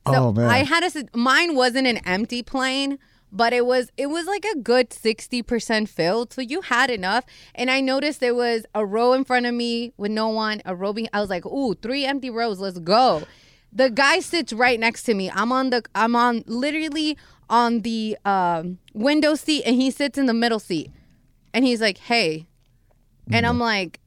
B: So
C: Oh, man.
B: I had a mine wasn't an empty plane, but it was it was like a good 60% filled. So you had enough. And I noticed there was a row in front of me with no one, a row be- I was like, "Ooh, three empty rows. Let's go." The guy sits right next to me. I'm on the I'm on literally on the um, window seat and he sits in the middle seat. And he's like, "Hey." And I'm like,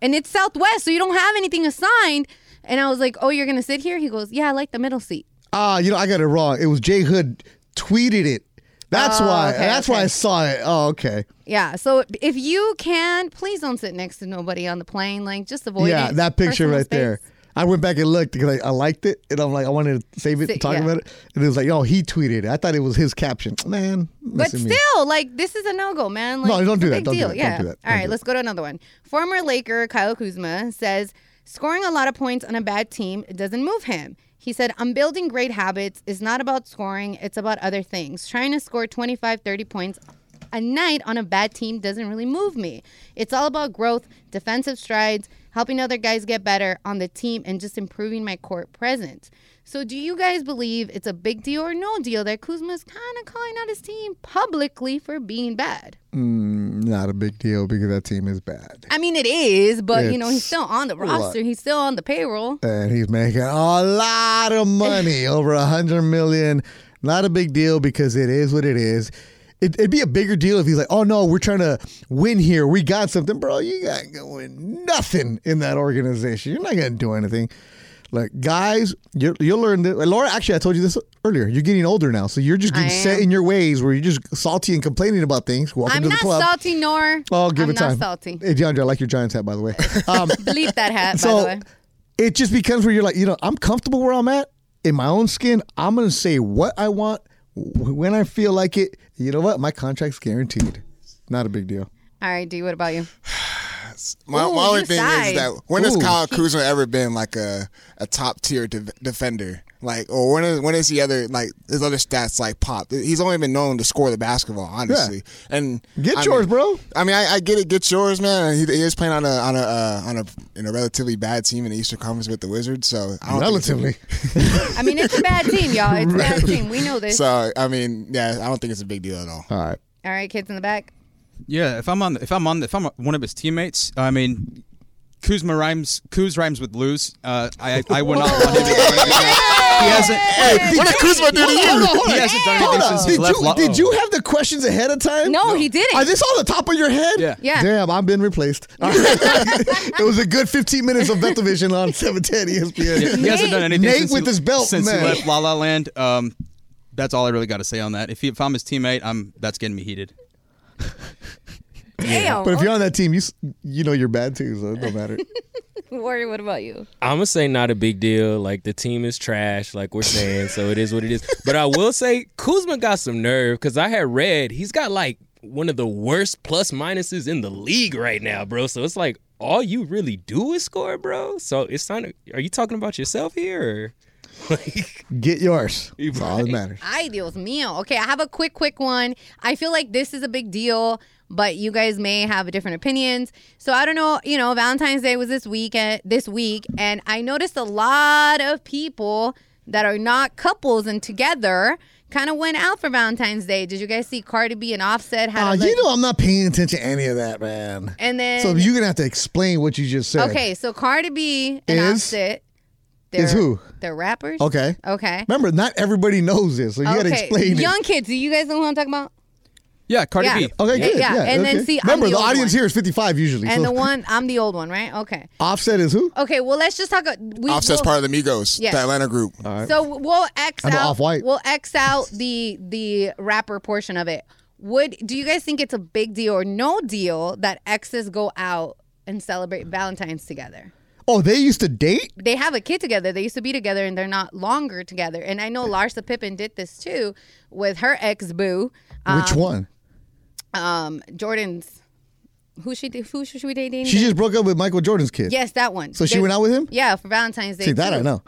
B: and it's Southwest, so you don't have anything assigned. And I was like, "Oh, you're gonna sit here?" He goes, "Yeah, I like the middle seat."
C: Ah, you know, I got it wrong. It was Jay Hood tweeted it. That's
B: Oh,
C: why.
B: okay,
C: that's why I saw it. Oh, okay.
B: Yeah. So if you can, please don't sit next to nobody on the plane. Like, just avoid it.
C: yeah,
B: it.
C: that picture right there. I went back and looked because I, I liked it, and I'm like, I wanted to save it, and talk
B: yeah.
C: about it, and it was like, oh, he tweeted it. I thought it was his caption. Man,
B: But
C: to me.
B: still, like, this is a no go, man. Like,
C: No, don't do that. Don't do that. Don't
B: Yeah.
C: do that.
B: All
C: do
B: let's go to another one. Former Laker Kyle Kuzma says scoring a lot of points on a bad team doesn't move him. He said, I'm building great habits. It's not about scoring, it's about other things. Trying to score 25, 30 points a night on a bad team doesn't really move me. It's all about growth, defensive strides, helping other guys get better on the team, and just improving my court presence. So, do you guys believe it's a big deal or no deal that Kuzma's kind of calling out his team publicly for being bad?
C: Mm, not a big deal because that team is bad,
B: I mean, it is, but you know, he's still on the roster. He's still on the payroll.
C: and he's making a lot of money, over a hundred million. Not a big deal because it is what it is. It, it'd be a bigger deal if he's like, "Oh no, we're trying to win here. We got something, bro. You got going nothing in that organization. You're not gonna do anything." Like guys, you you'll learn this. Laura, actually, I told you this earlier. You're getting older now, so you're just getting set in your ways where you're just salty and complaining about things. Welcome
B: I'm
C: to the
B: not
C: club.
B: salty, nor
C: Oh, give
B: I'm
C: it time.
B: not salty.
C: Hey, DeAndre, I like your Giants hat, by the way. Um,
B: Bleep that hat, by the
C: so
B: way.
C: it just becomes where you're like, you know, I'm comfortable where I'm at. in my own skin, I'm gonna say what I want when I feel like it. You know what? My contract's guaranteed. Not a big deal.
B: All right, D. What about you?
E: My,
B: Ooh,
E: my only thing
B: side.
E: is that when has
C: Ooh.
E: Kyle Kuzma ever been like a, a top tier de- defender? Like, or when is when is he other like his other stats like pop? He's only been known to score the basketball, honestly. And
C: Get
E: I
C: yours,
E: mean-
C: bro.
E: I mean, I, I get it. Get yours, man. He, he is playing on a on a uh, on a in a relatively bad team in the Eastern Conference with the Wizards. So I don't think it's a-
C: Relatively.
B: I mean, it's a bad team, y'all. It's a bad team. We know this.
E: So I mean, yeah, I don't think it's a big deal at all.
C: All right.
B: All right, kids in the back.
F: Yeah, if I'm on, if I'm on, if I'm one of his teammates, I mean, Kuzma rhymes, Kuz rhymes with lose. Uh, I, I would not want him to. He hasn't.
E: what did Kuzma do to you?
C: Hold on, hold
F: He hasn't done anything since he
C: Did
F: left.
C: you,
F: Lo-
C: did you have the questions ahead of time?
B: No, he didn't.
C: Are this on the top of your head?
F: Yeah.
B: Yeah.
C: Damn, I've been replaced. It was a good 15 minutes of Vision on 710 ESPN.
F: Yeah, he hasn't done anything
C: Nate
F: since
C: with
F: he,
C: his belt,
F: since
C: man.
F: he left La La Land. Um, that's all I really got to say on that. If, he, if I'm his teammate, I'm that's getting me heated.
B: Damn.
C: But if you're on that team, you you know you're bad too, so it don't matter.
B: Warrior, what about you?
G: I'm gonna say not a big deal. Like the team is trash, like we're saying, so it is what it is. But I will say Kuzma got some nerve because I had read he's got like one of the worst plus minuses in the league right now, bro. So it's like all you really do is score, bro. So it's not. Are you talking about yourself here? Or? Like,
C: Get yours. That's all that matters.
B: Ay, Dios mío. Okay, I have a quick, quick one. I feel like this is a big deal, but you guys may have different opinions. So I don't know. You know, Valentine's Day was this weekend, this week, and I noticed a lot of people that are not couples and together kind of went out for Valentine's Day. Did you guys see Cardi B and Offset had
C: Uh,
B: a
C: you know I'm not paying attention to any of that, man.
B: And then
C: So you're gonna have to explain what you just said.
B: okay, so Cardi B and
C: Is-
B: Offset, they're-
C: who?
B: They're rappers.
C: Okay.
B: Okay.
C: Remember, not everybody knows this, so you gotta
B: okay.
C: explain it.
B: Young kids, do you guys know who I'm talking about?
F: Yeah, Cardi
B: Yeah.
F: B.
C: Okay,
B: Yeah,
C: good.
B: yeah,
C: Yeah,
B: and then
C: okay.
B: see, I'm
C: remember
B: the
C: the,
B: old
C: audience
B: one.
C: here is 55 usually.
B: And
C: so
B: the one, I'm the old one, right? Okay.
C: Offset is who?
B: Okay, well, let's just talk. a- We,
E: Offset's
B: we'll,
E: part of the Migos,
B: Yeah.
E: the Atlanta group.
B: So we'll X
C: I know
B: out.
C: Off-White.
B: We'll X out the the rapper portion of it. Would do you guys think it's a big deal or no deal that exes go out and celebrate Valentine's together?
C: Oh, they used to date?
B: They have a kid together. They used to be together, and they're not longer together. And I know Larsa Pippen did this too with her ex boo.
C: Which um, one?
B: Um, Jordan's. Who she who should we dating?
C: She just broke up with Michael Jordan's kid.
B: Yes, that one.
C: So she
B: They-
C: went out with him?
B: Yeah, for Valentine's Day.
C: See, that
B: too.
C: I know.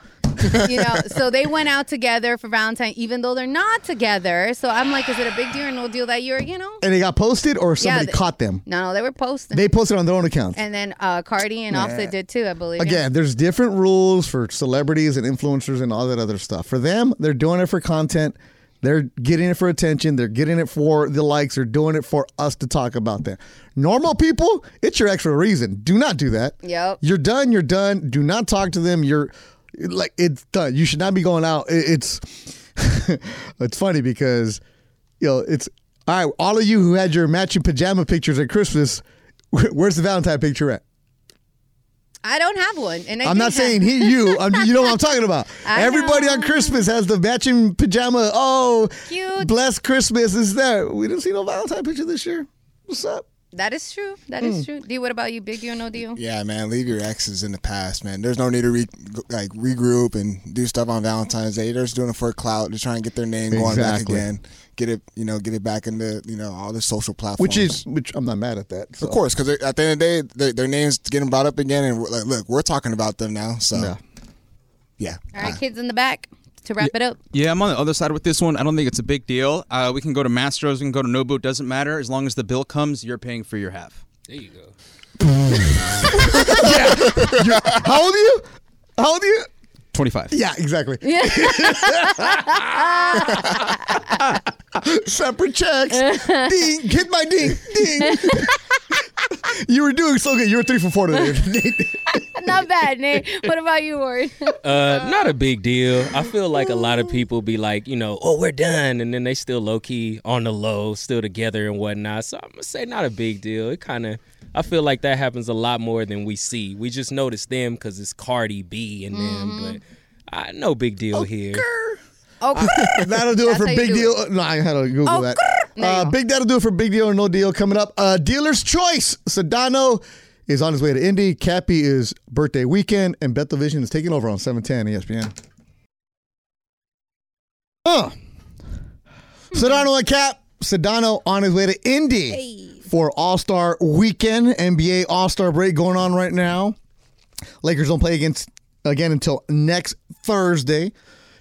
B: you know, so they went out together for Valentine, even though they're not together. So I'm like, is it a big deal or no deal that you're, you know?
C: And they got posted or somebody
B: they-
C: caught them?
B: No, no, they were posting.
C: They posted on their own accounts.
B: and then uh, Cardi and Offset did too, I believe.
C: Again, there's different rules for celebrities and influencers and all that other stuff. For them, they're doing it for content. They're getting it for attention. They're getting it for the likes. They're doing it for us to talk about them. Normal people, it's your extra reason. Do not do that.
B: Yep.
C: You're done. You're done. Do not talk to them. You're like it's done. You should not be going out. It's it's funny because you know it's all right. All of you who had your matching pajama pictures at Christmas, where's the Valentine picture at?
B: I don't have one. And I
C: I'm not saying he, you. I'm, you know what I'm talking about.
B: I
C: Everybody
B: know.
C: on Christmas has the matching pajama. Oh,
B: Cute.
C: Blessed Christmas is there. We didn't see no Valentine picture this year. What's up?
B: That is true. That
C: Hmm.
B: is true. D, what about you? Big deal, no deal?
E: Yeah, man, leave your exes in the past, man. There's no need to re- like regroup and do stuff on Valentine's Day. They're just doing it for clout to try and get their name going back again. Get it, you know, get it back into you know all the social platforms.
C: Which is, which I'm not mad at that. so.
E: of course, because at the end of the day, their, their names getting brought up again, and we're like, look, we're talking about them now. So
C: Yeah.
E: yeah,
B: All right, kids in the back to wrap it up.
F: Yeah, I'm on the other side with this one. I don't think it's a big deal. Uh, we can go to Mastros, we can go to Nobu. It doesn't matter. As long as the bill comes, you're paying for your half.
G: There you go. yeah.
C: How old are you? How old are you?
F: 25.
C: Yeah, exactly. Separate checks. ding. Hit my ding. Ding. you were doing so good. You were three for four today.
B: Not bad, Nate. What about you, Ward?
G: Uh, not a big deal. I feel like a lot of people be like, you know, oh, we're done, and then they still low key on the low, still together and whatnot. So I'm gonna say not a big deal. It kind of, I feel like that happens a lot more than we see. We just notice them because it's Cardi B and them, but uh, no big deal here.
B: Oh,
C: That'll do it
B: That's
C: for big
B: do
C: deal. No, I had to Google
B: Oh,
C: that. Uh, big that'll do it for big deal or no deal coming up. Uh, dealer's choice. Sedano is on his way to Indy. Cappy is birthday weekend, and Beto Vision is taking over on 710 ESPN. Huh. Sedano and Kap. Sedano on his way to Indy for All Star Weekend. NBA All Star break going on right now. Lakers don't play against again until next Thursday.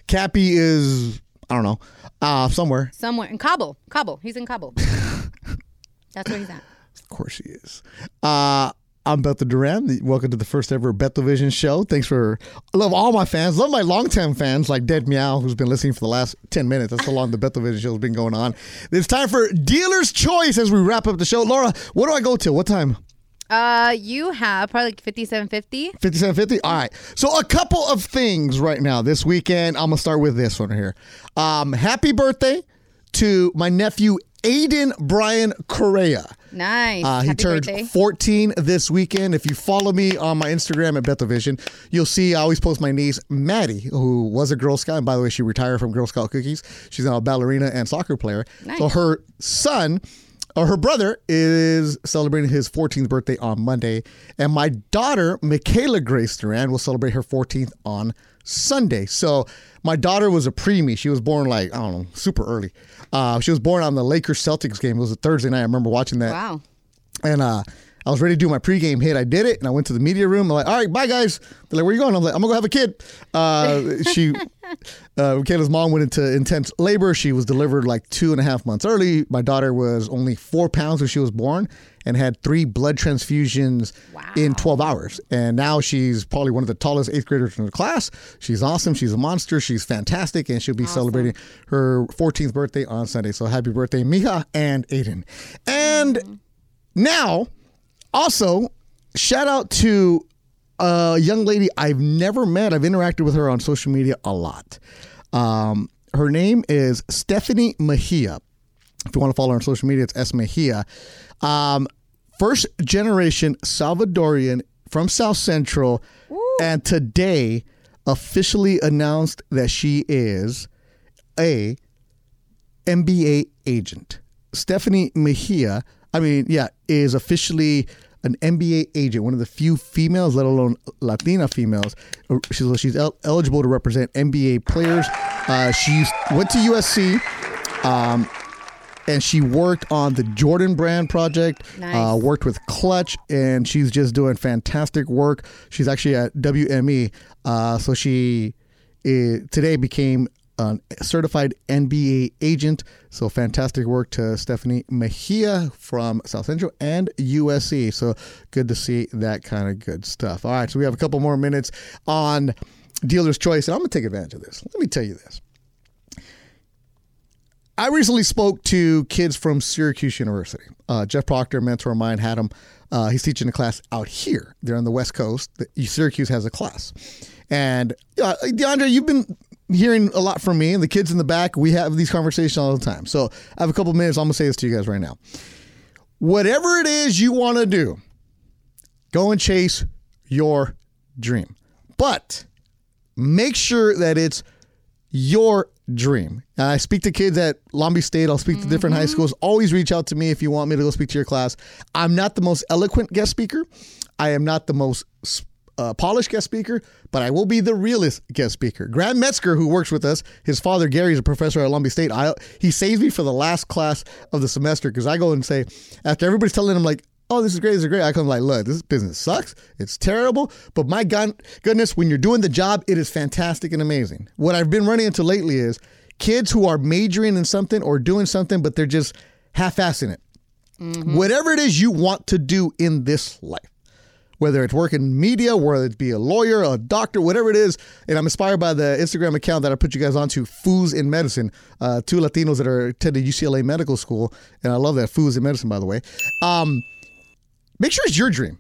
C: Cappy is I don't know uh, somewhere.
B: Somewhere in Kabul. Kabul. He's in Kabul. That's where he's at.
C: Of course he is. Uh, I'm Beto Duran. Welcome to the first ever Beto Vision show. Thanks for I love all my fans. Love my longtime fans like Dead Meow, who's been listening for the last 10 minutes. That's how long the Beto Vision show has been going on. It's time for Dealer's Choice as we wrap up the show. Laura, what do I go to? What time?
B: Uh, you have probably like fifty-seven fifty.
C: 5750? All right. So, a couple of things right now this weekend. I'm going to start with this one here. Um, happy birthday to my nephew, Aiden Brian Correa.
B: Nice.
C: Uh, he
B: Happy
C: turned
B: birthday.
C: 14 this weekend. If you follow me on my Instagram at BetoVision, you'll see I always post my niece, Maddie, who was a Girl Scout. And by the way, she retired from Girl Scout cookies. She's now a ballerina and soccer player.
B: Nice.
C: So her son, or her brother, is celebrating his 14th birthday on Monday. And my daughter, Michaela Grace Duran, will celebrate her 14th on Sunday. So my daughter was a preemie. She was born like, I don't know, super early. Uh, she was born on the Lakers Celtics game. It was a Thursday night. I remember watching that.
B: Wow.
C: And uh, I was ready to do my pregame hit. I did it, and I went to the media room. I'm like, all right, bye, guys. They're like, where you going? I'm like, I'm to go have a kid. Uh, she, uh, Michaela's mom went into intense labor. She was delivered like two and a half months early. My daughter was only four pounds when she was born and had three blood transfusions in 12 hours. And now she's probably one of the tallest eighth graders in the class. She's awesome. She's a monster. She's fantastic. And she'll be celebrating her 14th birthday on Sunday. So happy birthday, Mija and Aiden. And now, also, shout out to a young lady I've never met. I've interacted with her on social media a lot. Um, her name is Stephanie Mejia. If you want to follow her on social media, it's S Mejia. Um, first generation Salvadorian from South Central, and today officially announced that she is a NBA agent. Stephanie Mejia, I mean, yeah, is officially an NBA agent, one of the few females, let alone Latina females. Uh, She's, she's el- eligible to represent NBA players. Uh, she went to USC. Um, and she worked on the Jordan brand project.
B: Nice.
C: Uh, worked with Clutch, and she's just doing fantastic work. She's actually at WME, uh, so she today became a certified NBA agent. So fantastic work to Stephanie Mejia from South Central and USC. So good to see that kind of good stuff. All right, so we have a couple more minutes on dealer's choice, and I'm gonna take advantage of this. Let me tell you this. I recently spoke to kids from Syracuse University. Uh, Jeff Proctor, mentor of mine, had him. Uh, he's teaching a class out here. They're on the West Coast. The- Syracuse has a class. And uh, DeAndre, you've been hearing a lot from me and the kids in the back. We have these conversations all the time. So I have a couple minutes. I'm going to say this to you guys right now. Whatever it is you want to do, go and chase your dream. But make sure that it's your dream. And I speak to kids at Long Beach State. I'll speak to different high mm-hmm. schools. Always reach out to me if you want me to go speak to your class. I'm not the most eloquent guest speaker. I am not the most uh, polished guest speaker, but I will be the realest guest speaker. Grant Metzger, who works with us, his father Gary is a professor at Long State. I, he saves me for the last class of the semester because I go and say, after everybody's telling him like, oh, this is great, this is great. I come like, look, this business sucks. It's terrible. But my God, goodness, when you're doing the job, it is fantastic and amazing. What I've been running into lately is kids who are majoring in something or doing something, but they're just half-assing it. Whatever it is you want to do in this life, whether it's work in media, whether it be a lawyer, a doctor, whatever it is. And I'm inspired by the Instagram account that I put you guys onto, Foos in Medicine, uh, two Latinos that are attending UCLA Medical School. And I love that, Foos in Medicine, by the way. Um, make sure it's your dream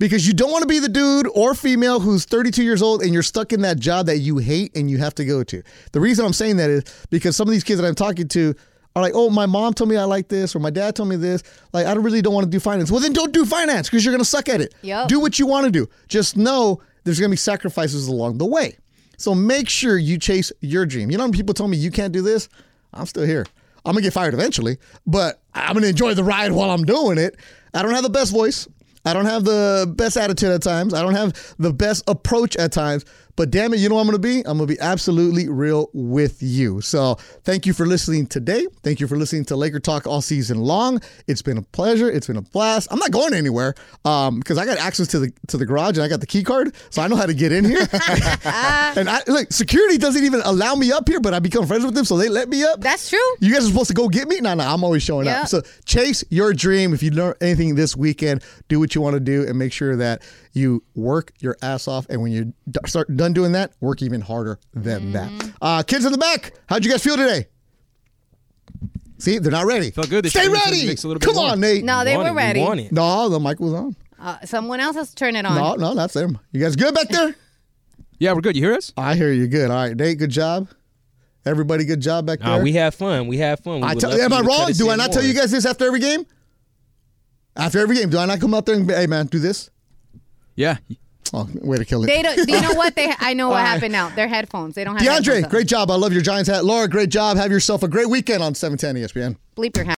C: because you don't want to be the dude or female who's 32 years old and you're stuck in that job that you hate and you have to go to. The reason I'm saying that is because some of these kids that I'm talking to are like, oh, my mom told me I like this, or my dad told me this. Like, I really don't want to do finance. Well, then don't do finance because you're going to suck at it.
B: Yep.
C: Do what you want to do. Just know there's going to be sacrifices along the way. So make sure you chase your dream. You know, when people told me you can't do this, I'm still here. I'm gonna get fired eventually, but I'm gonna enjoy the ride while I'm doing it. I don't have the best voice. I don't have the best attitude at times. I don't have the best approach at times, But damn it, you know what I'm going to be? I'm going to be absolutely real with you. So thank you for listening today. Thank you for listening to Laker Talk all season long. It's been a pleasure. It's been a blast. I'm not going anywhere um, because I got access to the to the garage and I got the key card, so I know how to get in here. and I look, security doesn't even allow me up here, but I become friends with them, so they let me up.
B: That's true.
C: You guys are supposed to go get me? No, no, I'm always showing
B: Yeah.
C: up. So chase your dream. If you learn anything this weekend, do what you want to do and make sure that you work your ass off. And when you start done doing that, work even harder than that. Uh, kids in the back, how'd you guys feel today? See, they're not ready.
F: Felt good. They
C: Stay ready.
F: a
C: Come on, Nate.
B: No, they were
G: it, we
B: ready.
C: No, the mic was on.
B: Uh, someone else has to turn it on.
C: No, no, that's them. You guys good back there?
F: Yeah, we're good. You hear us?
C: I hear you good. All right, Nate, good job. Everybody, good job back
G: Nah,
C: there.
G: we have fun. We have fun. We
C: I tell, am I
G: you to cut
C: wrong? Do I
G: in
C: not tell you guys this after every game? After every game, do I not come out there and hey man, do this?
F: Yeah.
C: Oh, way to kill it.
B: They don't. You know what they? I know what happened now. They're headphones. They don't have.
C: DeAndre, great job. I love your Giants hat. Laura, great job. Have yourself a great weekend on 710 ESPN.
B: Bleep your hat.